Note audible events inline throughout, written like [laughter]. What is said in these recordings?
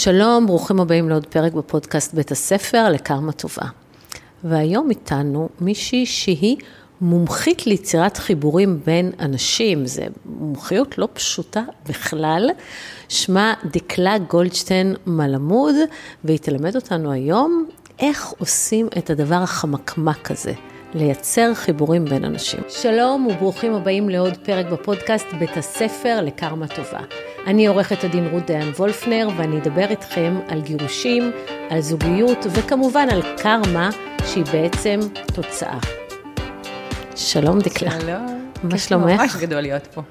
שלום, ברוכים הבאים לעוד פרק בפודקאסט בית הספר לקרמה טובה. והיום איתנו מישהי שהיא מומחית ליצירת חיבורים בין אנשים, זו מומחיות לא פשוטה בכלל. שמה דקלה גולדשטיין מלמוד, והיא תלמד אותנו היום איך עושים את הדבר החמקמק הזה. לייצר חיבורים בין אנשים. שלום וברוכים הבאים לעוד פרק בפודקאסט בית הספר לקרמה טובה. אני עורכת הדין רות דיין וולפנר ואני אדבר איתכם על גירושים, על זוגיות וכמובן על קרמה שהיא בעצם תוצאה. שלום דקלה. שלום. מה שלומך? ממש גדול להיות פה.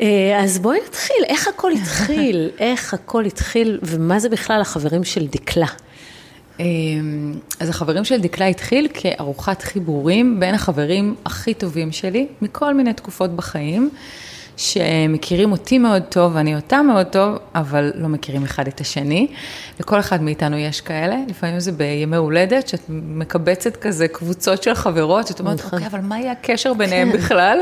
אה, אז בואי נתחיל, איך הכל התחיל? [laughs] איך הכל התחיל ומה זה בכלל החברים של דקלה? אמ, אז החברים של דקלה התחיל כארוחת חיבורים בין החברים הכי טובים שלי, מכל מיני תקופות בחיים. שמכירים אותי מאוד טוב ואני אותם מאוד טוב, אבל לא מכירים אחד את השני. לכל אחד מאיתנו יש כאלה, לפעמים זה בימי הולדת, שאת מקבצת כזה קבוצות של חברות, שאת אומרת, נכון. אוקיי, אבל מה יהיה הקשר ביניהם כן. בכלל?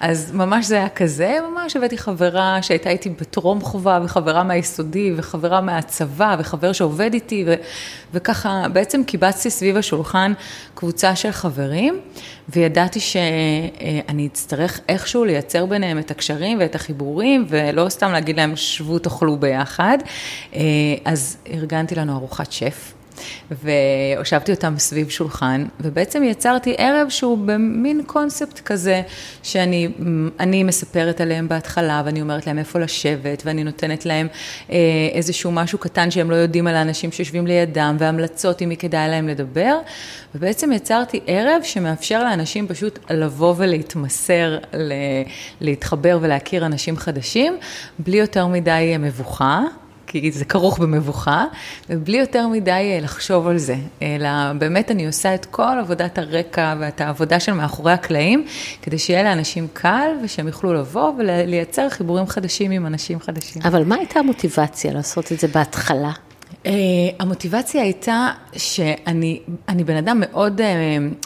אז ממש זה היה כזה, ממש הבאתי חברה שהייתה איתי בטרום חובה, וחברה מהיסודי, וחברה מהצבא, וחבר שעובד איתי, ו- וככה בעצם קיבצתי סביב השולחן קבוצה של חברים, וידעתי שאני אצטרך איכשהו לייצר ביניהם את הקשרים ואת החיבורים, ולא סתם להגיד להם שבו תאכלו ביחד. אז ארגנתי לנו ארוחת שף. והושבתי אותם סביב שולחן, ובעצם יצרתי ערב שהוא במין קונספט כזה, שאני מספרת עליהם בהתחלה, ואני אומרת להם איפה לשבת, ואני נותנת להם אה, איזשהו משהו קטן שהם לא יודעים על האנשים שיושבים לידם, והמלצות אם מי כדאי להם לדבר, ובעצם יצרתי ערב שמאפשר לאנשים פשוט לבוא ולהתמסר, להתחבר ולהכיר אנשים חדשים, בלי יותר מדי מבוכה. כי זה כרוך במבוכה, ובלי יותר מדי אה, לחשוב על זה, אלא באמת אני עושה את כל עבודת הרקע ואת העבודה של מאחורי הקלעים, כדי שיהיה לאנשים קל ושהם יוכלו לבוא ולייצר חיבורים חדשים עם אנשים חדשים. אבל מה הייתה המוטיבציה לעשות את זה בהתחלה? Uh, המוטיבציה הייתה שאני בן אדם מאוד uh,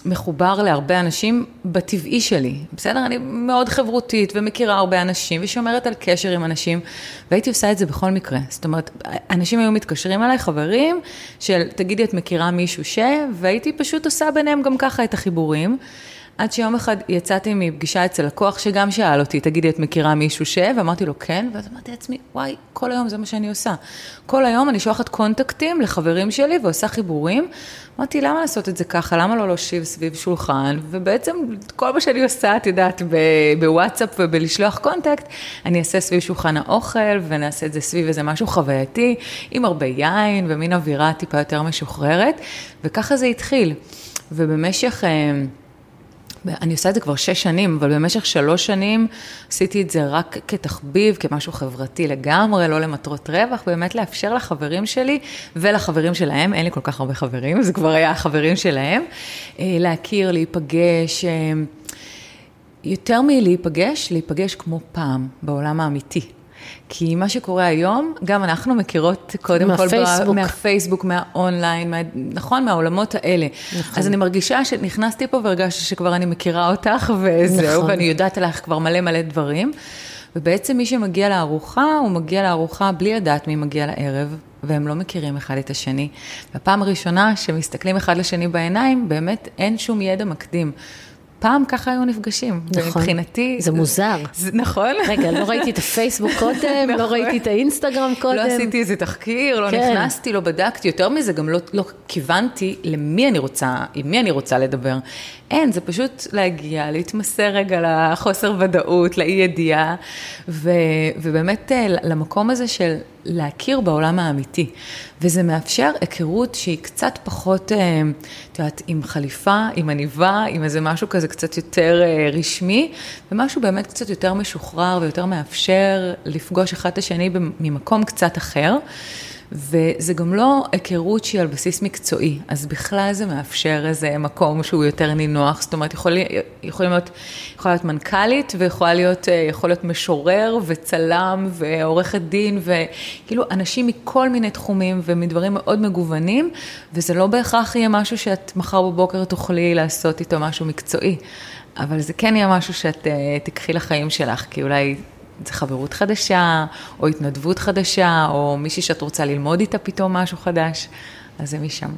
מחובר להרבה אנשים בטבעי שלי, בסדר? אני מאוד חברותית ומכירה הרבה אנשים ושומרת על קשר עם אנשים, והייתי עושה את זה בכל מקרה. זאת אומרת, אנשים היו מתקשרים אליי, חברים, של תגידי, את מכירה מישהו ש... והייתי פשוט עושה ביניהם גם ככה את החיבורים. עד שיום אחד יצאתי מפגישה אצל לקוח שגם שאל אותי, תגידי, את מכירה מישהו ש... ואמרתי לו, כן, ואז אמרתי לעצמי, וואי, כל היום זה מה שאני עושה. כל היום אני שולחת קונטקטים לחברים שלי ועושה חיבורים. אמרתי, למה לעשות את זה ככה? למה לא להושיב סביב שולחן? ובעצם כל מה שאני עושה, את יודעת, בוואטסאפ ובלשלוח קונטקט, אני אעשה סביב שולחן האוכל ונעשה את זה סביב איזה משהו חווייתי, עם הרבה יין ומין אווירה טיפה יותר משוחררת, וככה זה התחיל. ובמשך... אני עושה את זה כבר שש שנים, אבל במשך שלוש שנים עשיתי את זה רק כתחביב, כמשהו חברתי לגמרי, לא למטרות רווח, באמת לאפשר לחברים שלי ולחברים שלהם, אין לי כל כך הרבה חברים, זה כבר היה החברים שלהם, אה, להכיר, להיפגש, אה, יותר מלהיפגש, להיפגש כמו פעם, בעולם האמיתי. כי מה שקורה היום, גם אנחנו מכירות קודם מהפייסבוק. כל מהפייסבוק, מהאונליין, מה, נכון, מהעולמות האלה. נכון. אז אני מרגישה שנכנסתי פה והרגשתי שכבר אני מכירה אותך וזהו, נכון. ואני יודעת עליך כבר מלא מלא דברים. ובעצם מי שמגיע לארוחה, הוא מגיע לארוחה בלי לדעת מי מגיע לערב, והם לא מכירים אחד את השני. והפעם הראשונה שמסתכלים אחד לשני בעיניים, באמת אין שום ידע מקדים. פעם ככה היו נפגשים. נכון. ומבחינתי... זה מוזר. זה, נכון. רגע, לא ראיתי את הפייסבוק קודם, לא נכון. לא ראיתי את האינסטגרם קודם. לא עשיתי איזה תחקיר, לא כן. נכנסתי, לא בדקתי. יותר מזה, גם לא, לא כיוונתי למי אני רוצה, עם מי אני רוצה לדבר. אין, זה פשוט להגיע, להתמסר רגע לחוסר ודאות, לאי ידיעה, ו, ובאמת אה, למקום הזה של להכיר בעולם האמיתי. וזה מאפשר היכרות שהיא קצת פחות, אה, את יודעת, עם חליפה, עם עניבה, עם איזה משהו כזה קצת יותר אה, רשמי, ומשהו באמת קצת יותר משוחרר ויותר מאפשר לפגוש אחד את השני ממקום קצת אחר. וזה גם לא היכרות שהיא על בסיס מקצועי, אז בכלל זה מאפשר איזה מקום שהוא יותר נינוח, זאת אומרת, יכול, יכול להיות, יכולה להיות מנכ"לית ויכולה להיות, אה, יכול להיות משורר וצלם ועורכת דין, וכאילו אנשים מכל מיני תחומים ומדברים מאוד מגוונים, וזה לא בהכרח יהיה משהו שאת מחר בבוקר תוכלי לעשות איתו משהו מקצועי, אבל זה כן יהיה משהו שאת אה, תקחי לחיים שלך, כי אולי זה חברות חדשה, או התנדבות חדשה, או מישהי שאת רוצה ללמוד איתה פתאום משהו חדש, אז זה משם.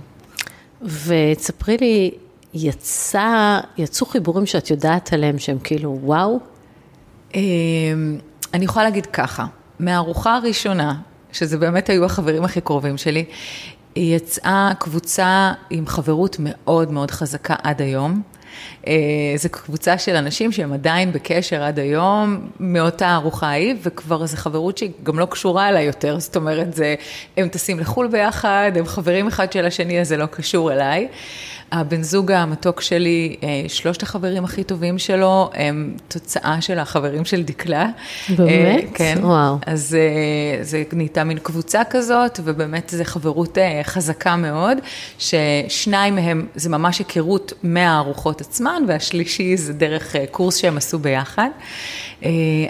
ותספרי לי, יצא, יצאו חיבורים שאת יודעת עליהם שהם כאילו וואו? אמ, אני יכולה להגיד ככה, מהארוחה הראשונה, שזה באמת היו החברים הכי קרובים שלי, יצאה קבוצה עם חברות מאוד מאוד חזקה עד היום. אה, זו קבוצה של אנשים שהם עדיין בקשר עד היום מאותה ארוחה ההיא, וכבר זו חברות שהיא גם לא קשורה אליי יותר, זאת אומרת, זה, הם טסים לחו"ל ביחד, הם חברים אחד של השני, אז זה לא קשור אליי. הבן זוג המתוק שלי, אה, שלושת החברים הכי טובים שלו, הם תוצאה של החברים של דקלה. באמת? אה, כן. וואו. אז זה נהייתה מין קבוצה כזאת, ובאמת זו חברות חזקה מאוד, ששניים מהם, זה ממש היכרות מהארוחות עצמן, והשלישי זה דרך קורס שהם עשו ביחד.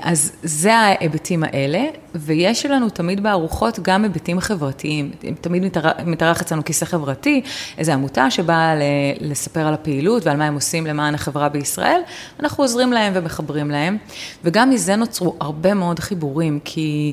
אז זה ההיבטים האלה, ויש לנו תמיד בארוחות גם היבטים חברתיים. תמיד מתארח אצלנו כיסא חברתי, איזו עמותה שבאה לספר על הפעילות ועל מה הם עושים למען החברה בישראל, אנחנו עוזרים להם ומחברים להם, וגם מזה נוצרו הרבה מאוד חיבורים, כי...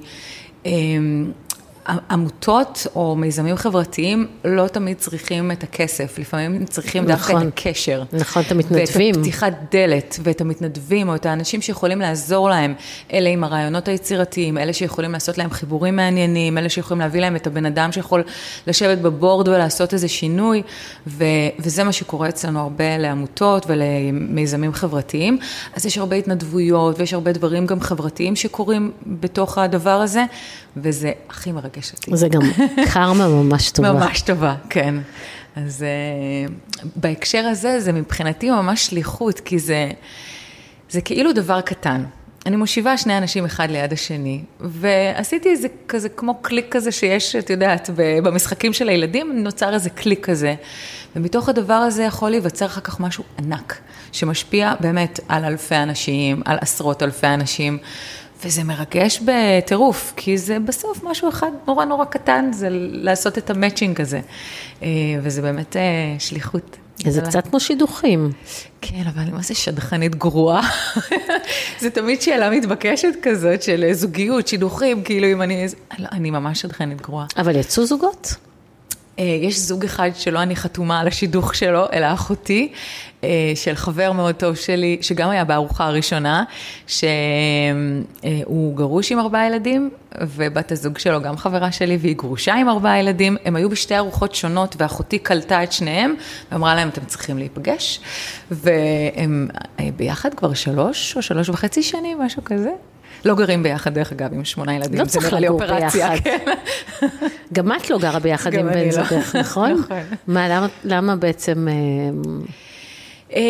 עמותות או מיזמים חברתיים לא תמיד צריכים את הכסף, לפעמים הם צריכים נכון, דווקא את הקשר. נכון, את המתנדבים. ואת הפתיחת דלת, ואת המתנדבים, או את האנשים שיכולים לעזור להם, אלה עם הרעיונות היצירתיים, אלה שיכולים לעשות להם חיבורים מעניינים, אלה שיכולים להביא להם את הבן אדם שיכול לשבת בבורד ולעשות איזה שינוי, ו, וזה מה שקורה אצלנו הרבה לעמותות ולמיזמים חברתיים. אז יש הרבה התנדבויות, ויש הרבה דברים גם חברתיים שקורים בתוך הדבר הזה, וזה הכי מרגש אותי. זה גם [laughs] קרמה ממש טובה. ממש טובה, כן. אז uh, בהקשר הזה, זה מבחינתי ממש שליחות, כי זה, זה כאילו דבר קטן. אני מושיבה שני אנשים אחד ליד השני, ועשיתי איזה כזה, כמו קליק כזה שיש, את יודעת, במשחקים של הילדים, נוצר איזה קליק כזה. ומתוך הדבר הזה יכול להיווצר אחר כך משהו ענק, שמשפיע באמת על אלפי אנשים, על עשרות אלפי אנשים. וזה מרגש בטירוף, כי זה בסוף משהו אחד נורא נורא קטן, זה לעשות את ה matching הזה. אה, וזה באמת אה, שליחות. זה קצת כמו שידוכים. כן, אבל מה זה שדכנית גרועה? [laughs] זה תמיד שאלה מתבקשת כזאת של זוגיות, שידוכים, כאילו אם אני... לא, אני ממש שדכנית גרועה. אבל יצאו זוגות? אה, יש זוג אחד שלא אני חתומה על השידוך שלו, אלא אחותי, אה, של חבר מאוד טוב שלי, שגם היה בארוחה הראשונה, שהוא גרוש עם ארבעה ילדים, ובת הזוג שלו גם חברה שלי, והיא גרושה עם ארבעה ילדים. הם היו בשתי ארוחות שונות, ואחותי קלטה את שניהם, ואמרה להם, אתם צריכים להיפגש. והם אה, ביחד כבר שלוש או שלוש וחצי שנים, משהו כזה. לא גרים ביחד, דרך אגב, עם שמונה ילדים. לא צריך לגור ביחד. כן. גם את לא גרה ביחד עם בן לא. זוגך, נכון? נכון. מה, למה, למה בעצם... אה, אה,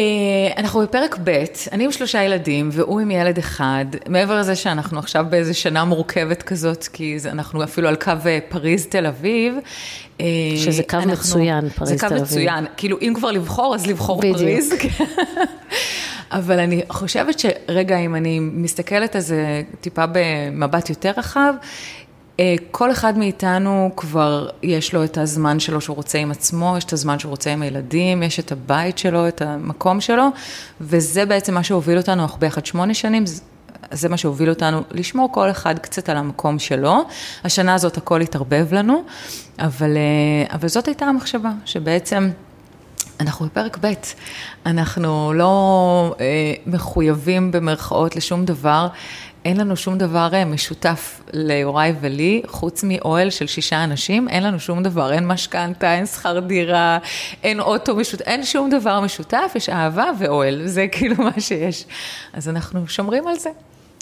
אנחנו בפרק ב', אני עם שלושה ילדים והוא עם ילד אחד, מעבר לזה שאנחנו עכשיו באיזה שנה מורכבת כזאת, כי אנחנו אפילו על קו אה, פריז תל אביב. שזה קו אנחנו, מצוין, פריז תל אביב. זה קו מצוין, כאילו אם כבר לבחור, אז לבחור בדיוק. פריז. אבל אני חושבת שרגע, אם אני מסתכלת על זה טיפה במבט יותר רחב, אה, כל אחד מאיתנו כבר יש לו את הזמן שלו שהוא רוצה עם עצמו, יש את הזמן שהוא רוצה עם הילדים, יש את הבית שלו, את המקום שלו, וזה בעצם מה שהוביל אותנו, אנחנו ביחד שמונה שנים, זה מה שהוביל אותנו לשמור כל אחד קצת על המקום שלו. השנה הזאת הכל התערבב לנו, אבל, אה, אבל זאת הייתה המחשבה, שבעצם... אנחנו בפרק ב', אנחנו לא אה, מחויבים במרכאות לשום דבר, אין לנו שום דבר אה, משותף ליוראי ולי, חוץ מאוהל של שישה אנשים, אין לנו שום דבר, אין משכנתה, אין שכר דירה, אין אוטו משותף, אין שום דבר משותף, יש אהבה ואוהל, זה כאילו מה שיש. אז אנחנו שומרים על זה.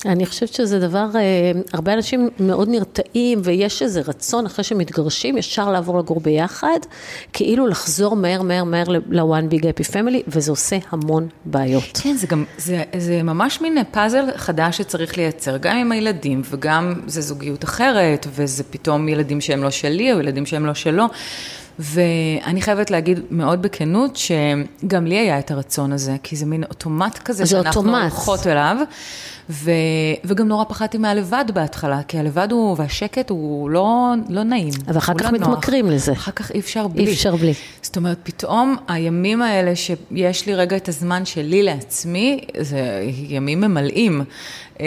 אני חושבת שזה דבר, אה, הרבה אנשים מאוד נרתעים ויש איזה רצון אחרי שמתגרשים ישר לעבור לגור ביחד, כאילו לחזור מהר מהר מהר ל-one big happy family וזה עושה המון בעיות. כן, זה גם, זה, זה ממש מין פאזל חדש שצריך לייצר, גם עם הילדים וגם זה זוגיות אחרת וזה פתאום ילדים שהם לא שלי או ילדים שהם לא שלו. ואני חייבת להגיד מאוד בכנות, שגם לי היה את הרצון הזה, כי זה מין אוטומט כזה זה שאנחנו אוטומט. הולכות אליו, ו, וגם נורא פחדתי מהלבד בהתחלה, כי הלבד הוא, והשקט הוא לא, לא נעים. אבל אחר כך לא נוח. מתמכרים לזה. אחר כך אי אפשר בלי. אי אפשר בלי. זאת אומרת, פתאום הימים האלה שיש לי רגע את הזמן שלי לעצמי, זה ימים ממלאים. אה,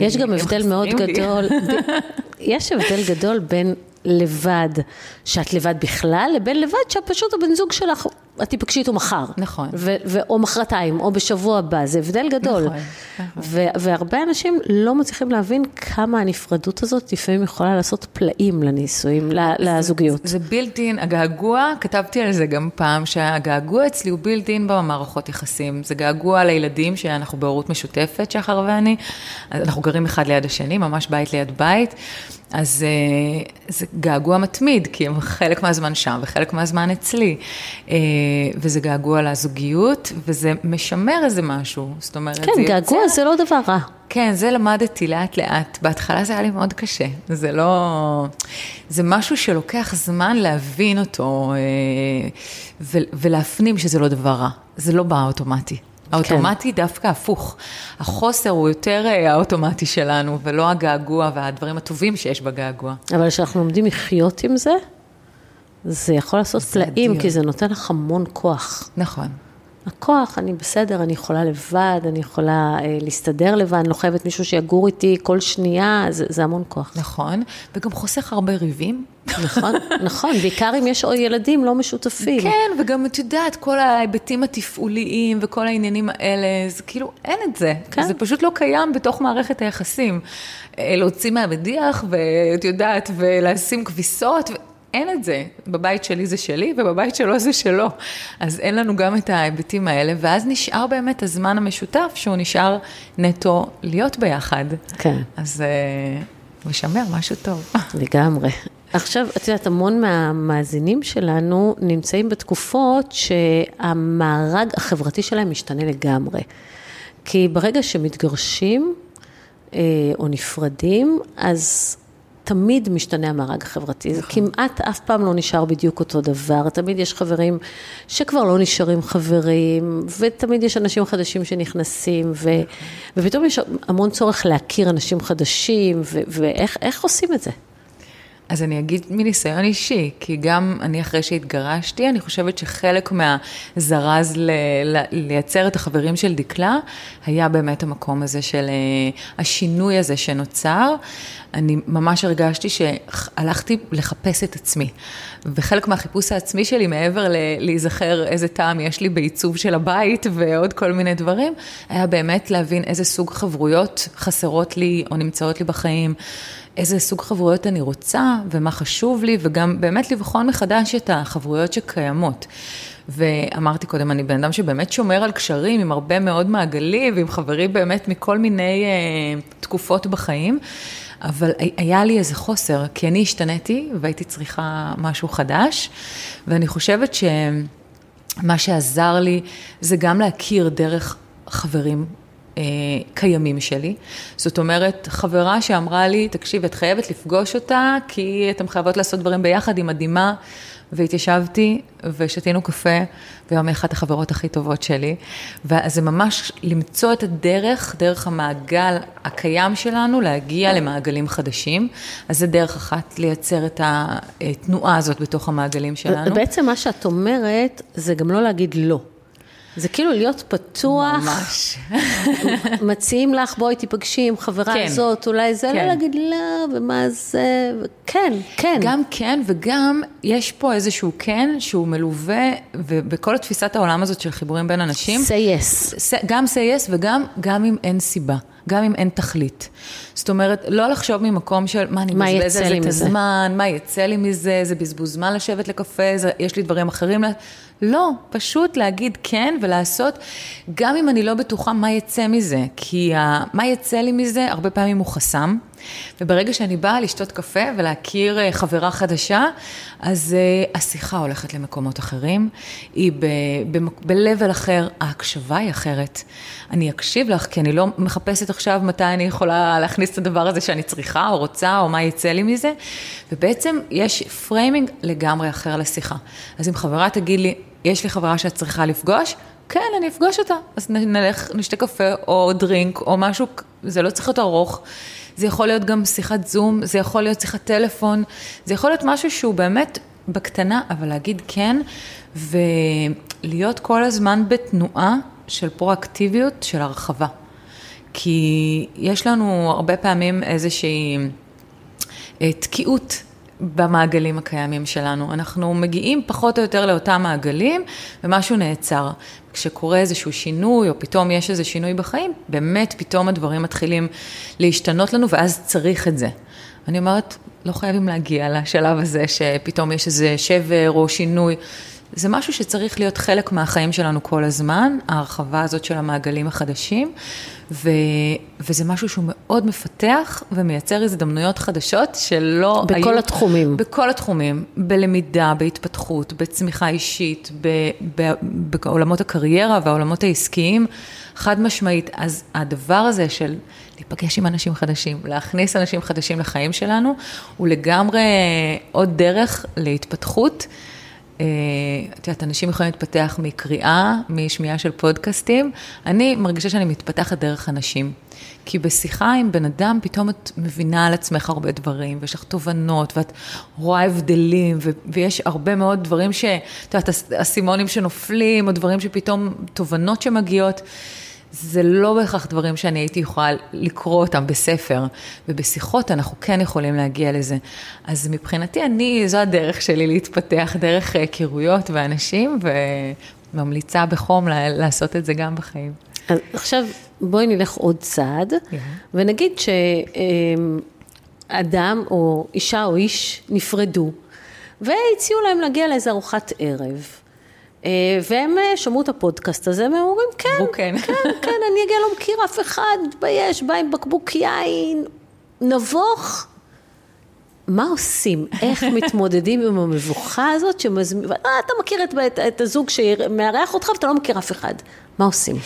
יש גם הבדל מאוד לי. גדול, [laughs] יש הבדל גדול בין לבד, שאת לבד בכלל, לבין לבד שאת פשוט הבן זוג שלך, את תיפגשי איתו מחר. נכון. ו- ו- או מחרתיים, או בשבוע הבא, זה הבדל גדול. נכון, נכון. ו- והרבה אנשים לא מצליחים להבין כמה הנפרדות הזאת לפעמים יכולה לעשות פלאים לנישואים, לזוגיות. זה בילט אין, הגעגוע, כתבתי על זה גם פעם, שהגעגוע אצלי הוא בילט אין במערכות יחסים. זה געגוע לילדים שאנחנו בהורות משותפת, שחר ואני, אנחנו גרים אחד ליד השני, ממש בית ליד בית. אז אה, זה געגוע מתמיד, כי הם חלק מהזמן שם וחלק מהזמן אצלי. אה, וזה געגוע לזוגיות, וזה משמר איזה משהו. זאת אומרת, כן, זה געגוע יוצר- זה לא דבר רע. כן, זה למדתי לאט לאט. בהתחלה זה היה לי מאוד קשה. זה לא... זה משהו שלוקח זמן להבין אותו אה, ו- ולהפנים שזה לא דבר רע. זה לא בא אוטומטי. האוטומטי דווקא הפוך. החוסר הוא יותר אה, האוטומטי שלנו, ולא הגעגוע והדברים הטובים שיש בגעגוע. אבל כשאנחנו לומדים לחיות עם זה, זה יכול לעשות פלאים. כי זה נותן לך המון כוח. נכון. הכוח, אני בסדר, אני יכולה לבד, אני יכולה אה, להסתדר לבד, אני לא חייבת מישהו שיגור איתי כל שנייה, זה, זה המון כוח. נכון, וגם חוסך הרבה ריבים. נכון, [laughs] נכון, בעיקר אם יש עוד ילדים לא משותפים. כן, וגם את יודעת, כל ההיבטים התפעוליים וכל העניינים האלה, זה כאילו, אין את זה. כן. זה פשוט לא קיים בתוך מערכת היחסים. אה, להוציא מהמדיח, ואת יודעת, ולשים כביסות, ו... אין את זה. בבית שלי זה שלי, ובבית שלו זה שלו. אז אין לנו גם את ההיבטים האלה, ואז נשאר באמת הזמן המשותף, שהוא נשאר נטו להיות ביחד. כן. אז אה, משמר משהו טוב. [laughs] לגמרי. עכשיו, את יודעת, המון מהמאזינים שלנו נמצאים בתקופות שהמארג החברתי שלהם משתנה לגמרי. כי ברגע שמתגרשים אה, או נפרדים, אז תמיד משתנה המארג החברתי. זה כמעט אף פעם לא נשאר בדיוק אותו דבר. תמיד יש חברים שכבר לא נשארים חברים, ותמיד יש אנשים חדשים שנכנסים, ו, ופתאום יש המון צורך להכיר אנשים חדשים, ו, ואיך איך עושים את זה? אז אני אגיד מניסיון אישי, כי גם אני אחרי שהתגרשתי, אני חושבת שחלק מהזרז ל- ל- לייצר את החברים של דקלה, היה באמת המקום הזה של אה, השינוי הזה שנוצר. אני ממש הרגשתי שהלכתי לחפש את עצמי. וחלק מהחיפוש העצמי שלי, מעבר ל- להיזכר איזה טעם יש לי בעיצוב של הבית ועוד כל מיני דברים, היה באמת להבין איזה סוג חברויות חסרות לי או נמצאות לי בחיים. איזה סוג חברויות אני רוצה ומה חשוב לי, וגם באמת לבחון מחדש את החברויות שקיימות. ואמרתי קודם, אני בן אדם שבאמת שומר על קשרים עם הרבה מאוד מעגלים ועם חברים באמת מכל מיני אה, תקופות בחיים, אבל היה לי איזה חוסר, כי אני השתניתי והייתי צריכה משהו חדש, ואני חושבת שמה שעזר לי זה גם להכיר דרך חברים אה, קיימים שלי. זאת אומרת, חברה שאמרה לי, תקשיבי, את חייבת לפגוש אותה, כי אתן חייבות לעשות דברים ביחד, היא מדהימה. והתיישבתי ושתינו קפה, והיום היא אחת החברות הכי טובות שלי. ואז זה ממש למצוא את הדרך, דרך המעגל הקיים שלנו, להגיע למעגלים חדשים. אז זה דרך אחת, לייצר את התנועה הזאת בתוך המעגלים שלנו. בעצם מה שאת אומרת, זה גם לא להגיד לא. זה כאילו להיות פתוח. ממש. [laughs] מציעים לך, בואי תיפגשי עם חברה כן. הזאת, אולי זה, כן. לא להגיד לא, ומה זה, כן, כן. גם כן, וגם יש פה איזשהו כן שהוא מלווה, ובכל תפיסת העולם הזאת של חיבורים בין אנשים, say yes. גם say yes וגם גם אם אין סיבה, גם אם אין תכלית. זאת אומרת, לא לחשוב ממקום של מה אני מבזבז על זה את מזה?" הזמן, מה יצא לי מזה, זה בזבוז זמן לשבת לקפה, זה, יש לי דברים אחרים. לא, פשוט להגיד כן ולעשות, גם אם אני לא בטוחה מה יצא מזה, כי ה, מה יצא לי מזה, הרבה פעמים הוא חסם. וברגע שאני באה לשתות קפה ולהכיר אה, חברה חדשה, אז אה, השיחה הולכת למקומות אחרים, היא ב-level אחר, ההקשבה היא אחרת. אני אקשיב לך, כי אני לא מחפשת עכשיו מתי אני יכולה להכניס את הדבר הזה שאני צריכה או רוצה, או מה יצא לי מזה, ובעצם יש framing לגמרי אחר לשיחה. אז אם חברה תגיד לי, יש לי חברה שאת צריכה לפגוש, כן, אני אפגוש אותה. אז נלך, נשתה קפה או drink או משהו, זה לא צריך להיות ארוך. זה יכול להיות גם שיחת זום, זה יכול להיות שיחת טלפון, זה יכול להיות משהו שהוא באמת בקטנה, אבל להגיד כן, ולהיות כל הזמן בתנועה של פרואקטיביות, של הרחבה. כי יש לנו הרבה פעמים איזושהי אה, תקיעות במעגלים הקיימים שלנו. אנחנו מגיעים פחות או יותר לאותם מעגלים ומשהו נעצר. כשקורה איזשהו שינוי או פתאום יש איזה שינוי בחיים, באמת פתאום הדברים מתחילים להשתנות לנו ואז צריך את זה. אני אומרת, לא חייבים להגיע לשלב הזה שפתאום יש איזה שבר או שינוי. זה משהו שצריך להיות חלק מהחיים שלנו כל הזמן, ההרחבה הזאת של המעגלים החדשים, ו, וזה משהו שהוא מאוד מפתח ומייצר הזדמנויות חדשות שלא בכל היו... בכל התחומים. בכל התחומים, בלמידה, בהתפתחות, בצמיחה אישית, ב, ב, בעולמות הקריירה והעולמות העסקיים, חד משמעית. אז הדבר הזה של להיפגש עם אנשים חדשים, להכניס אנשים חדשים לחיים שלנו, הוא לגמרי עוד דרך להתפתחות. אה, את יודעת, אנשים יכולים להתפתח מקריאה, משמיעה של פודקאסטים. אני מרגישה שאני מתפתחת דרך אנשים. כי בשיחה עם בן אדם, פתאום את מבינה על עצמך הרבה דברים, ויש לך תובנות, ואת רואה הבדלים, ו- ויש הרבה מאוד דברים ש... את יודעת, אסימונים שנופלים, או דברים שפתאום, תובנות שמגיעות. זה לא בהכרח דברים שאני הייתי יכולה לקרוא אותם בספר, ובשיחות אנחנו כן יכולים להגיע לזה. אז מבחינתי, אני, זו הדרך שלי להתפתח, דרך היכרויות ואנשים, וממליצה בחום לעשות את זה גם בחיים. אז עכשיו בואי נלך עוד צעד, yeah. ונגיד שאדם או אישה או איש נפרדו, והציעו להם להגיע לאיזה ארוחת ערב. אה, והם אה, שמעו את הפודקאסט הזה, והם אומרים, כן, כן, כן, כן, אני אגיע, לא מכיר אף אחד, מתבייש, בא עם בקבוק יין, נבוך. מה עושים? איך [laughs] מתמודדים עם המבוכה הזאת שמזמין... אה, אתה מכיר את, את, את הזוג שמארח אותך ואתה לא מכיר אף אחד. מה עושים?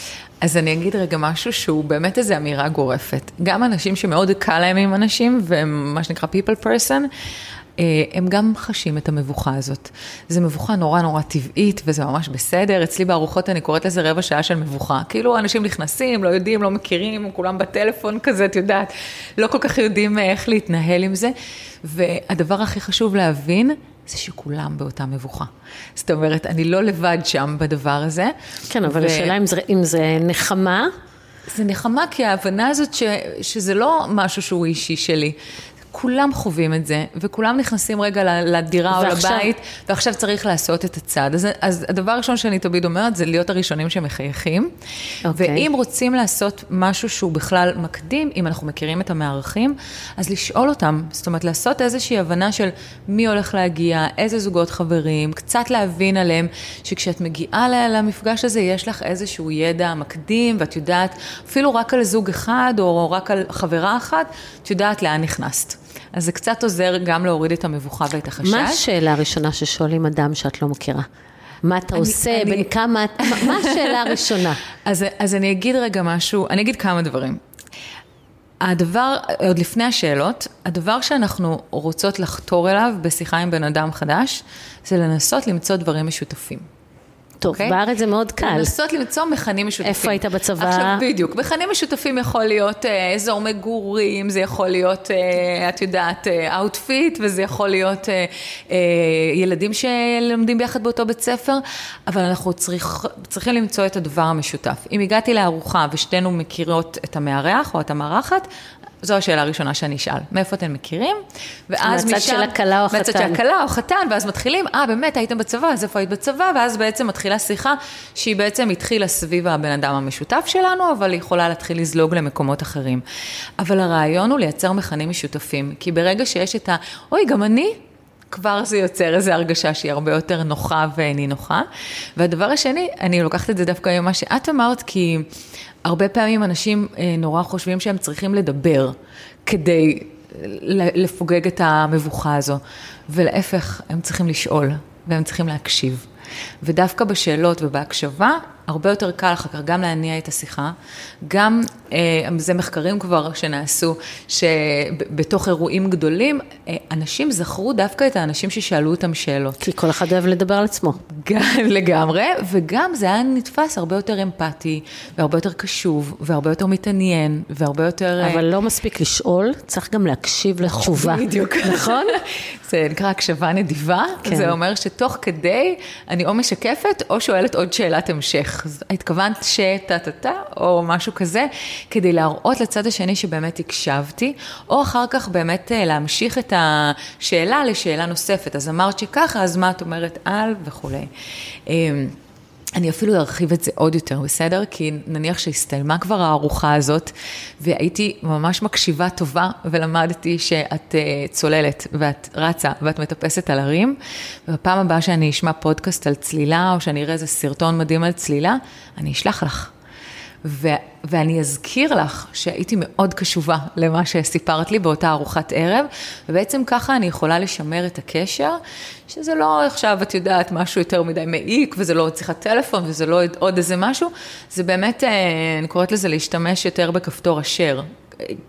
אז אני אגיד רגע משהו שהוא באמת איזו אמירה גורפת. גם אנשים שמאוד קל להם עם אנשים, והם מה שנקרא people person, הם גם חשים את המבוכה הזאת. זו מבוכה נורא נורא טבעית, וזה ממש בסדר. אצלי בארוחות אני קוראת לזה רבע שעה של מבוכה. כאילו אנשים נכנסים, לא יודעים, לא מכירים, כולם בטלפון כזה, את יודעת, לא כל כך יודעים אה, איך להתנהל עם זה. והדבר הכי חשוב להבין, זה שכולם באותה מבוכה. זאת אומרת, אני לא לבד שם בדבר הזה. כן, אבל ו... השאלה אם זה, אם זה נחמה. זה נחמה כי ההבנה הזאת ש, שזה לא משהו שהוא אישי שלי, כולם חווים את זה, וכולם נכנסים רגע לדירה ועכשיו... או לבית, ועכשיו צריך לעשות את הצעד. אז, אז הדבר הראשון שאני תמיד אומרת, זה להיות הראשונים שמחייכים. Okay. אוקיי. ואם רוצים לעשות משהו שהוא בכלל מקדים, אם אנחנו מכירים את המארחים, אז לשאול אותם, זאת אומרת, לעשות איזושהי הבנה של מי הולך להגיע, איזה זוגות חברים, קצת להבין עליהם, שכשאת מגיעה למפגש הזה, יש לך איזשהו ידע מקדים, ואת יודעת, אפילו רק על זוג אחד, או רק על חברה אחת, את יודעת לאן נכנסת. אז זה קצת עוזר גם להוריד את המבוכה ואת החשש. מה השאלה הראשונה ששואלים אדם שאת לא מכירה? מה אתה אני, עושה, אני... בין כמה, מה השאלה הראשונה? [laughs] אז, אז אני אגיד רגע משהו, אני אגיד כמה דברים. הדבר, עוד לפני השאלות, הדבר שאנחנו רוצות לחתור אליו בשיחה עם בן אדם חדש, זה לנסות למצוא דברים משותפים. טוב, okay? אוקיי? בארץ זה מאוד קל. לנסות למצוא מכנים משותפים. איפה היית בצבא? עכשיו, בדיוק. מכנים משותפים יכול להיות אה, אזור מגורים, זה יכול להיות, אה, את יודעת, outfit, וזה יכול להיות אה, אה, ילדים שלומדים ביחד באותו בית ספר, אבל אנחנו צריך, צריכים למצוא את הדבר המשותף. אם הגעתי לארוחה ושתינו מכירות את המארח או את המארחת, זו השאלה הראשונה שאני אשאל, מאיפה אתם מכירים? ואז מהצד משם... של הכלה או החתן. מהצד של הכלה או חתן, ואז מתחילים, אה, באמת, הייתם בצבא, אז איפה היית בצבא? ואז בעצם מתחילה שיחה שהיא בעצם התחילה סביב הבן אדם המשותף שלנו, אבל היא יכולה להתחיל לזלוג למקומות אחרים. אבל הרעיון הוא לייצר מכנים משותפים, כי ברגע שיש את ה... אוי, גם אני, כבר זה יוצר איזו הרגשה שהיא הרבה יותר נוחה ונינוחה. והדבר השני, אני לוקחת את זה דווקא ממה שאת אמרת, כי הרבה פעמים אנשים אה, נורא חושבים שהם צריכים לדבר כדי לפוגג את המבוכה הזו, ולהפך, הם צריכים לשאול, והם צריכים להקשיב. ודווקא בשאלות ובהקשבה, הרבה יותר קל אחר כך גם להניע את השיחה, גם, אה, זה מחקרים כבר שנעשו, שבתוך אירועים גדולים, אה, אנשים זכרו דווקא את האנשים ששאלו אותם שאלות. כי כל אחד אוהב לדבר על עצמו. גם, [laughs] לגמרי, וגם זה היה נתפס הרבה יותר אמפתי, והרבה יותר קשוב, והרבה יותר מתעניין, והרבה יותר... אה, אבל לא מספיק לשאול, צריך גם להקשיב לתשובה. בדיוק. [laughs] נכון? [laughs] זה נקרא הקשבה נדיבה, כן. זה אומר שתוך כדי אני או משקפת או שואלת עוד שאלת המשך. התכוונת שטה-טה-טה או משהו כזה, כדי להראות לצד השני שבאמת הקשבתי, או אחר כך באמת אה, להמשיך את השאלה לשאלה נוספת. אז אמרת שככה, אז מה את אומרת על וכולי. אני אפילו ארחיב את זה עוד יותר, בסדר? כי נניח שהסתיימה כבר הארוחה הזאת, והייתי ממש מקשיבה טובה, ולמדתי שאת uh, צוללת, ואת רצה, ואת מטפסת על הרים, ובפעם הבאה שאני אשמע פודקאסט על צלילה, או שאני אראה איזה סרטון מדהים על צלילה, אני אשלח לך. ו- ואני אזכיר לך שהייתי מאוד קשובה למה שסיפרת לי באותה ארוחת ערב, ובעצם ככה אני יכולה לשמר את הקשר, שזה לא עכשיו, את יודעת, משהו יותר מדי מעיק, וזה לא שיחת טלפון, וזה לא עוד איזה משהו, זה באמת, אה, אני קוראת לזה להשתמש יותר בכפתור אשר.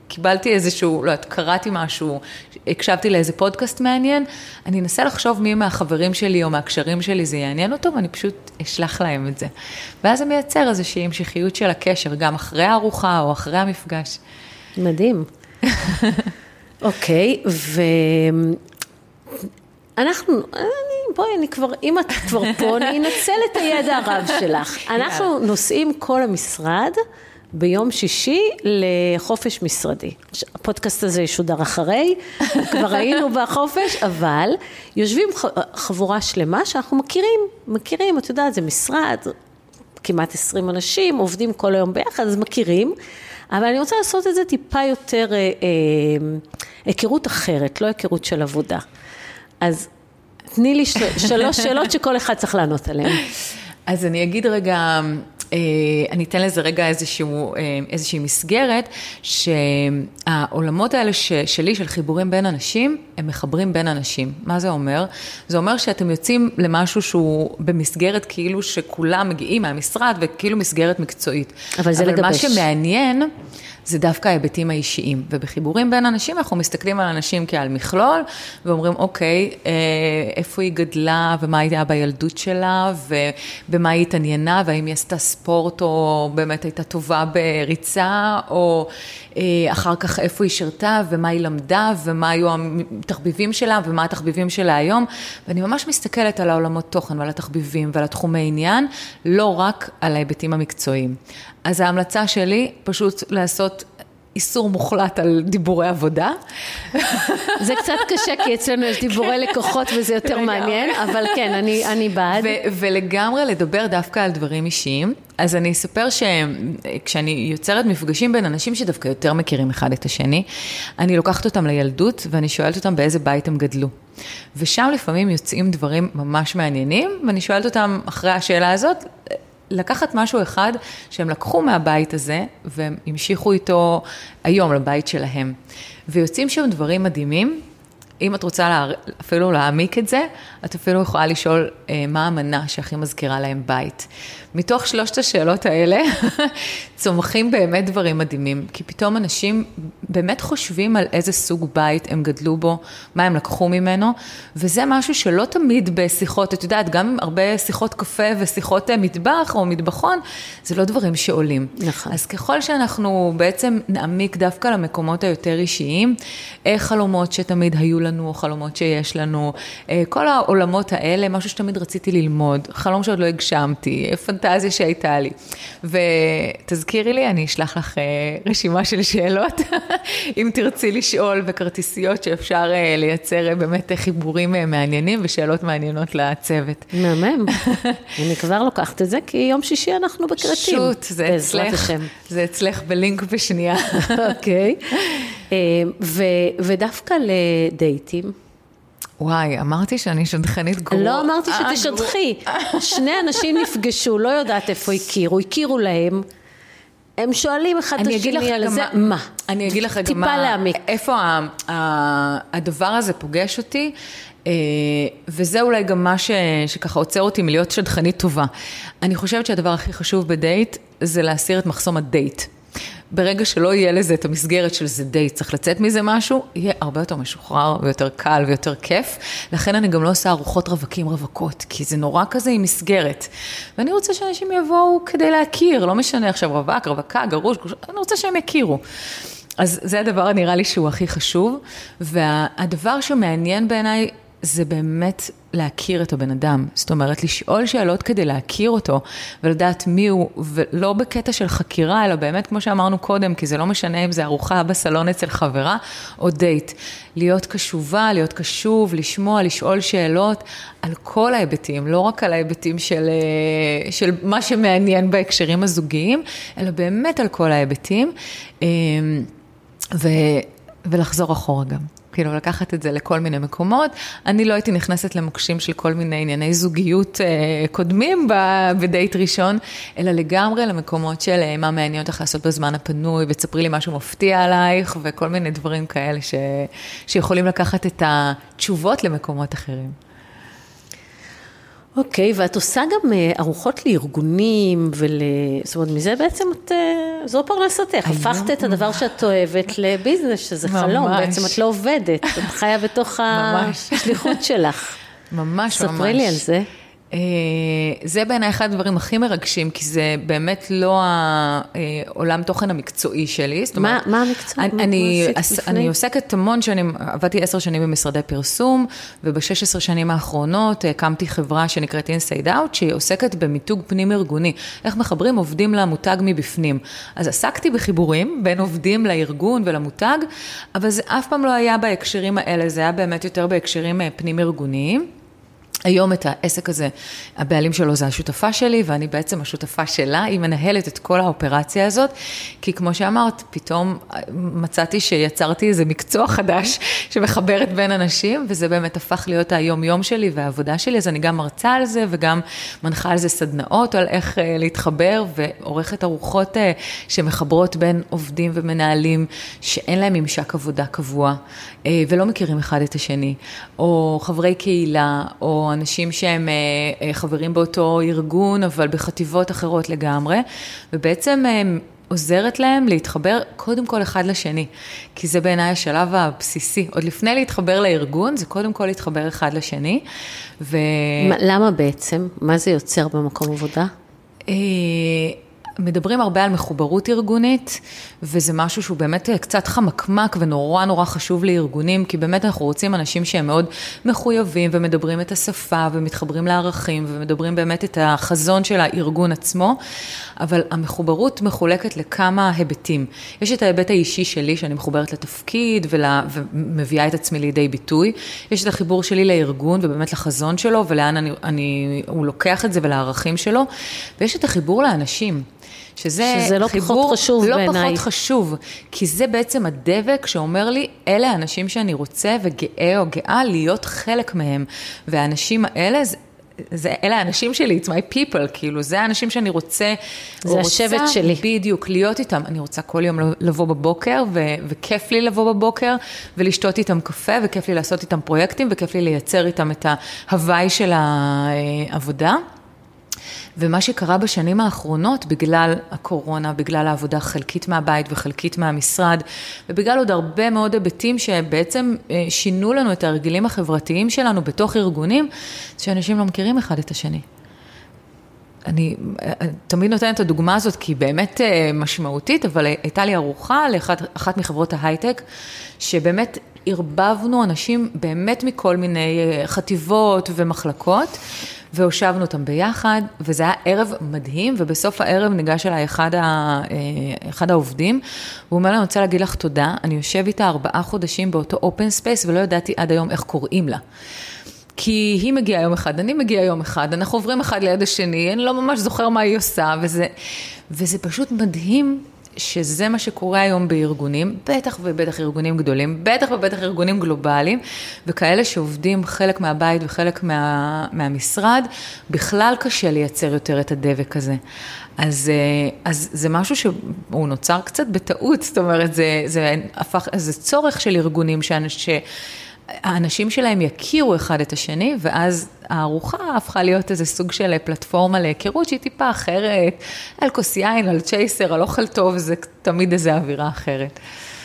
קיבלתי איזשהו, לא יודעת, קראתי משהו, הקשבתי לאיזה פודקאסט מעניין, אני אנסה לחשוב מי מהחברים שלי או מהקשרים שלי זה יעניין אותו, ואני פשוט אשלח להם את זה. ואז זה מייצר איזושהי המשכיות של הקשר, גם אחרי הארוחה או אחרי המפגש. מדהים. [laughs] אוקיי, ואנחנו, אני, בואי, אני כבר, אם את כבר פה, אני אנצל את הידע הרב שלך. [laughs] אנחנו נוסעים כל המשרד. ביום שישי לחופש משרדי. הפודקאסט הזה ישודר אחרי, [laughs] כבר היינו בחופש, אבל יושבים חבורה שלמה שאנחנו מכירים, מכירים, את יודעת, זה משרד, כמעט 20 אנשים, עובדים כל היום ביחד, אז מכירים, אבל אני רוצה לעשות את זה טיפה יותר אה, אה, היכרות אחרת, לא היכרות של עבודה. אז תני לי של, שלוש שאלות שכל אחד צריך לענות עליהן. [laughs] אז אני אגיד רגע, אני אתן לזה רגע איזשהו, אה, איזושהי מסגרת, שהעולמות האלה ש, שלי, של חיבורים בין אנשים, הם מחברים בין אנשים. מה זה אומר? זה אומר שאתם יוצאים למשהו שהוא במסגרת כאילו שכולם מגיעים מהמשרד וכאילו מסגרת מקצועית. אבל זה אבל לגבש. מה שמעניין... זה דווקא ההיבטים האישיים. ובחיבורים בין אנשים, אנחנו מסתכלים על אנשים כעל מכלול, ואומרים, אוקיי, אה, איפה היא גדלה, ומה הייתה בילדות שלה, ובמה היא התעניינה, והאם היא עשתה ספורט, או באמת הייתה טובה בריצה, או אה, אחר כך איפה היא שירתה, ומה היא למדה, ומה היו התחביבים שלה, ומה התחביבים שלה היום. ואני ממש מסתכלת על העולמות תוכן ועל התחביבים ועל התחומי עניין, לא רק על ההיבטים המקצועיים. אז ההמלצה שלי, פשוט לעשות איסור מוחלט על דיבורי עבודה. זה קצת קשה, כי אצלנו יש דיבורי לקוחות וזה יותר מעניין, אבל כן, אני, אני בעד. ולגמרי לדבר דווקא על דברים אישיים. אז אני אספר שכשאני יוצרת מפגשים בין אנשים שדווקא יותר מכירים אחד את השני, אני לוקחת אותם לילדות ואני שואלת אותם באיזה בית הם גדלו. ושם לפעמים יוצאים דברים ממש מעניינים, ואני שואלת אותם אחרי השאלה הזאת, לקחת משהו אחד שהם לקחו מהבית הזה והם המשיכו איתו היום לבית שלהם. ויוצאים שם דברים מדהימים. אם את רוצה לה, אפילו להעמיק את זה, את אפילו יכולה לשאול אה, מה המנה שהכי מזכירה להם בית. מתוך שלושת השאלות האלה צומחים באמת דברים מדהימים, כי פתאום אנשים באמת חושבים על איזה סוג בית הם גדלו בו, מה הם לקחו ממנו, וזה משהו שלא תמיד בשיחות, את יודעת, גם הרבה שיחות קפה ושיחות אה, מטבח או מטבחון, זה לא דברים שעולים. נכון. אז ככל שאנחנו בעצם נעמיק דווקא למקומות היותר אישיים, איך חלומות שתמיד היו לנו, או חלומות שיש לנו, אה, כל העולמות האלה, משהו שתמיד רציתי ללמוד, חלום שעוד לא הגשמתי, פנטזיה שהייתה לי. ותזכירי לי, אני אשלח לך אה, רשימה של שאלות, [laughs] אם תרצי לשאול, וכרטיסיות שאפשר אה, לייצר באמת חיבורים מעניינים ושאלות מעניינות לצוות. מהמם. [laughs] אני כבר לוקחת את זה, כי יום שישי אנחנו בכרתים. שוט, זה אצלך, זה אצלך בלינק בשנייה. [laughs] אוקיי. ודווקא לדייטים. וואי, אמרתי שאני שדכנית גרועה. לא אמרתי אה, שתשדכי. שני אנשים נפגשו, לא יודעת איפה הכירו, הכירו להם. הם שואלים אחד את השני על זה, מה? אני אגיד לך גם מה, להעמיק. איפה ה, ה, הדבר הזה פוגש אותי, אה, וזה אולי גם מה ש, שככה עוצר אותי מלהיות שדכנית טובה. אני חושבת שהדבר הכי חשוב בדייט זה להסיר את מחסום הדייט. ברגע שלא יהיה לזה את המסגרת של זה דייט, צריך לצאת מזה משהו, יהיה הרבה יותר משוחרר ויותר קל ויותר כיף. לכן אני גם לא עושה ארוחות רווקים רווקות, כי זה נורא כזה עם מסגרת. ואני רוצה שאנשים יבואו כדי להכיר, לא משנה עכשיו רווק, רווקה, גרוש, גרוש, אני רוצה שהם יכירו. אז זה הדבר הנראה לי שהוא הכי חשוב, והדבר שמעניין בעיניי זה באמת להכיר את הבן אדם. זאת אומרת, לשאול שאלות כדי להכיר אותו ולדעת מי הוא, ולא בקטע של חקירה, אלא באמת, כמו שאמרנו קודם, כי זה לא משנה אם זה ארוחה בסלון אצל חברה או דייט. להיות קשובה, להיות קשוב, לשמוע, לשאול שאלות על כל ההיבטים, לא רק על ההיבטים של, אה, של מה שמעניין בהקשרים הזוגיים, אלא באמת על כל ההיבטים. אה, ו, ולחזור אחורה גם. כאילו לקחת את זה לכל מיני מקומות. אני לא הייתי נכנסת למוקשים של כל מיני ענייני זוגיות אה, קודמים בדייט ראשון, אלא לגמרי למקומות של אה, מה מעניין אותך לעשות בזמן הפנוי, ותספרי לי משהו מפתיע עלייך, וכל מיני דברים כאלה ש, שיכולים לקחת את התשובות למקומות אחרים. אוקיי, ואת עושה גם אה, ארוחות לארגונים ול... זאת אומרת, מזה בעצם את... אה, זו פרנסתך. הפכת את הדבר שאת אוהבת לביזנס, שזה. חלום. בעצם את לא עובדת, את חיה בתוך. השליחות שלך. ממש ממש. ספרי לי על זה. אה, זה בעיניי אחד הדברים הכי מרגשים, כי זה באמת לא העולם תוכן המקצועי שלי. זאת מה- אומרת, מה המקצוע? אני, מה- אני, מה עס-? אני עוסקת המון שנים, עבדתי עשר שנים במשרדי פרסום, וב-16 שנים האחרונות הקמתי חברה שנקראת Inside Out, שהיא עוסקת במיתוג פנים-ארגוני. איך מחברים עובדים למותג מבפנים. אז עסקתי בחיבורים בין עובדים לארגון ולמותג, אבל זה אף פעם לא היה בהקשרים האלה, זה היה באמת יותר בהקשרים אה, פנים-ארגוניים. היום את העסק הזה, הבעלים שלו זה השותפה שלי, ואני בעצם השותפה שלה, היא מנהלת את כל האופרציה הזאת, כי כמו שאמרת, פתאום מצאתי שיצרתי איזה מקצוע חדש [laughs] שמחברת בין אנשים, וזה באמת הפך להיות היום-יום שלי והעבודה שלי, אז אני גם מרצה על זה, וגם מנחה על זה סדנאות, על איך אה, להתחבר, ועורכת ארוחות אה, שמחברות בין עובדים ומנהלים, שאין להם ממשק עבודה קבוע, אה, ולא מכירים אחד את השני, או חברי קהילה, או אנשים שהם אה, אה, חברים באותו ארגון, אבל בחטיבות אחרות לגמרי, ובעצם אה, עוזרת להם להתחבר קודם כל אחד לשני, כי זה בעיניי השלב הבסיסי. עוד לפני להתחבר לארגון, זה קודם כל להתחבר אחד לשני. ו... מה- למה בעצם? מה זה יוצר במקום עבודה? אה, מדברים הרבה על מחוברות ארגונית, וזה משהו שהוא באמת קצת חמקמק ונורא נורא חשוב לארגונים, כי באמת אנחנו רוצים אנשים שהם מאוד מחויבים ומדברים את השפה ומתחברים לערכים ומדברים באמת את החזון של הארגון עצמו, אבל המחוברות מחולקת לכמה היבטים. יש את ההיבט האישי שלי, שאני מחוברת לתפקיד ולה, ומביאה את עצמי לידי ביטוי. יש את החיבור שלי לארגון ובאמת לחזון שלו ולאן אני, אני, הוא לוקח את זה ולערכים שלו, ויש את החיבור לאנשים. שזה, שזה לא פחות חיבור חשוב לא בעיניי. פחות חשוב, כי זה בעצם הדבק שאומר לי, אלה האנשים שאני רוצה וגאה או גאה להיות חלק מהם. והאנשים האלה, זה, אלה האנשים שלי, it's my people, כאילו, זה האנשים שאני רוצה, זה השבט שלי. בדיוק, להיות איתם. אני רוצה כל יום לבוא בבוקר, ו- וכיף לי לבוא בבוקר, ולשתות איתם קפה, וכיף לי לעשות איתם פרויקטים, וכיף לי לייצר איתם את ההוואי של העבודה. ומה שקרה בשנים האחרונות, בגלל הקורונה, בגלל העבודה חלקית מהבית וחלקית מהמשרד, ובגלל עוד הרבה מאוד היבטים שבעצם אה, שינו לנו את ההרגלים החברתיים שלנו בתוך ארגונים, זה שאנשים לא מכירים אחד את השני. אני אה, תמיד נותנת את הדוגמה הזאת כי היא באמת אה, משמעותית, אבל הייתה לי ארוחה לאחת מחברות ההייטק, שבאמת ערבבנו אנשים באמת מכל מיני חטיבות ומחלקות, והושבנו אותם ביחד, וזה היה ערב מדהים, ובסוף הערב ניגש אליי אחד, ה, אה, אחד העובדים, והוא אומר לי, אני רוצה להגיד לך תודה, אני יושב איתה ארבעה חודשים באותו open space, ולא ידעתי עד היום איך קוראים לה. כי היא מגיעה יום אחד, אני מגיעה יום אחד, אנחנו עוברים אחד ליד השני, אני לא ממש זוכר מה היא עושה, וזה, וזה פשוט מדהים שזה מה שקורה היום בארגונים, בטח ובטח ארגונים גדולים, בטח ובטח ארגונים גלובליים, וכאלה שעובדים חלק מהבית וחלק מה, מהמשרד, בכלל קשה לייצר יותר את הדבק הזה. אז, אה, אז זה משהו שהוא נוצר קצת בטעות, זאת אומרת, זה, זה הפך, זה צורך של ארגונים שאנש, שהאנשים שלהם יכירו אחד את השני, ואז הארוחה הפכה להיות איזה סוג של פלטפורמה להיכרות שהיא טיפה אחרת, על כוס יין, על צ'ייסר, על אוכל טוב, זה תמיד איזו אווירה אחרת.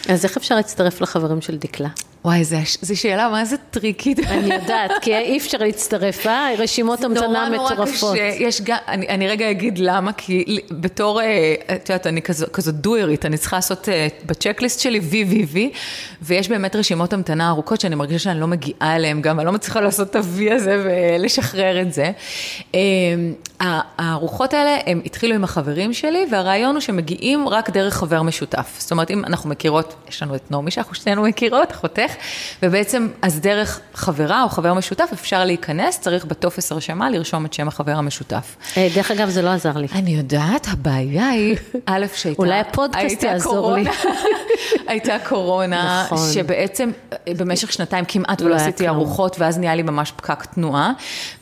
אז איך אפשר להצטרף לחברים של דקלה? וואי, זו שאלה, מה זה טריקית? [laughs] אני יודעת, כי אי אפשר להצטרף, אה? רשימות המתנה מטורפות. נורא נורא קשה, יש גם, אני, אני רגע אגיד למה, כי בתור, אה, את יודעת, אני כזו, כזו דוירית, אני צריכה לעשות אה, בצ'קליסט שלי וי וי וי, ויש באמת רשימות המתנה ארוכות שאני מרגישה שאני לא מגיעה אליהן, גם אני לא מצליחה לעשות את הוי הזה ולשחרר את זה. אמ, הארוחות האלה, הם התחילו עם החברים שלי, והרעיון הוא שמגיעים רק דרך חבר משותף. זאת אומרת, אם אנחנו מכירות, יש לנו את נעמי שאנחנו שנינו מכירות, אחותך, ובעצם, אז דרך חברה או חבר משותף אפשר להיכנס, צריך בטופס הרשמה לרשום את שם החבר המשותף. אה, דרך אגב, זה לא עזר לי. אני יודעת, הבעיה היא, א', שהייתה... אולי הפודקאסט יעזור לי. [laughs] הייתה קורונה, נכון. שבעצם אה, במשך שנתיים כמעט לא, לא עשיתי ארוחות, ואז נהיה לי ממש פקק תנועה.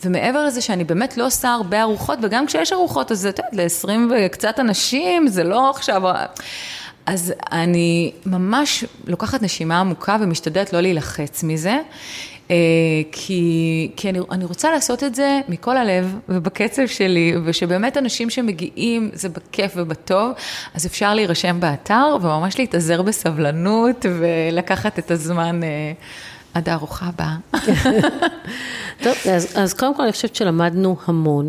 ומעבר לזה שאני באמת לא עושה הרבה ארוחות, וגם כשיש ארוחות, אז את יודעת, ל-20 וקצת אנשים, זה לא עכשיו... אז אני ממש לוקחת נשימה עמוקה ומשתדלת לא להילחץ מזה, אה, כי, כי אני, אני רוצה לעשות את זה מכל הלב ובקצב שלי, ושבאמת אנשים שמגיעים, זה בכיף ובטוב, אז אפשר להירשם באתר וממש להתאזר בסבלנות ולקחת את הזמן. אה, עד הארוחה הבאה. [laughs] טוב, אז, אז קודם כל אני חושבת שלמדנו המון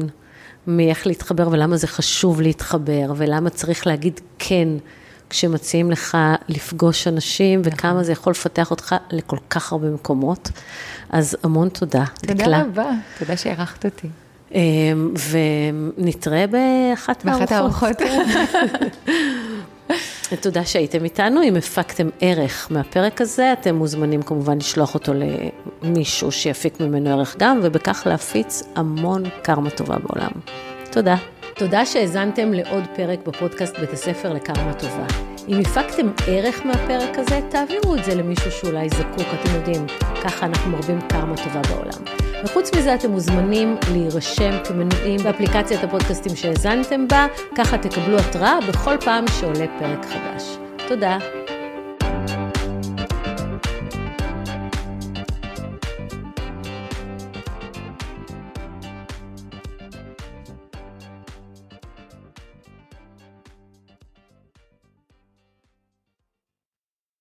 מאיך להתחבר ולמה זה חשוב להתחבר ולמה צריך להגיד כן כשמציעים לך לפגוש אנשים, נכון. וכמה זה יכול לפתח אותך לכל כך הרבה מקומות. אז המון תודה. תודה דקלה. רבה, תודה שהערכת אותי. אמ, ונתראה. באחת הארוחות. [laughs] תודה שהייתם איתנו. אם הפקתם ערך מהפרק הזה, אתם מוזמנים כמובן לשלוח אותו למישהו שיפיק ממנו ערך גם, ובכך להפיץ המון קרמה טובה בעולם. תודה. תודה שהאזנתם לעוד פרק בפודקאסט בית הספר לקרמה טובה. אם הפקתם ערך מהפרק הזה, תעבירו את זה למישהו שאולי זקוק, אתם יודעים, ככה אנחנו מרבים קרמה טובה בעולם. וחוץ מזה אתם מוזמנים להירשם כמנויים באפליקציית הפודקאסטים שהאזנתם בה, ככה תקבלו התראה בכל פעם שעולה פרק חדש. תודה.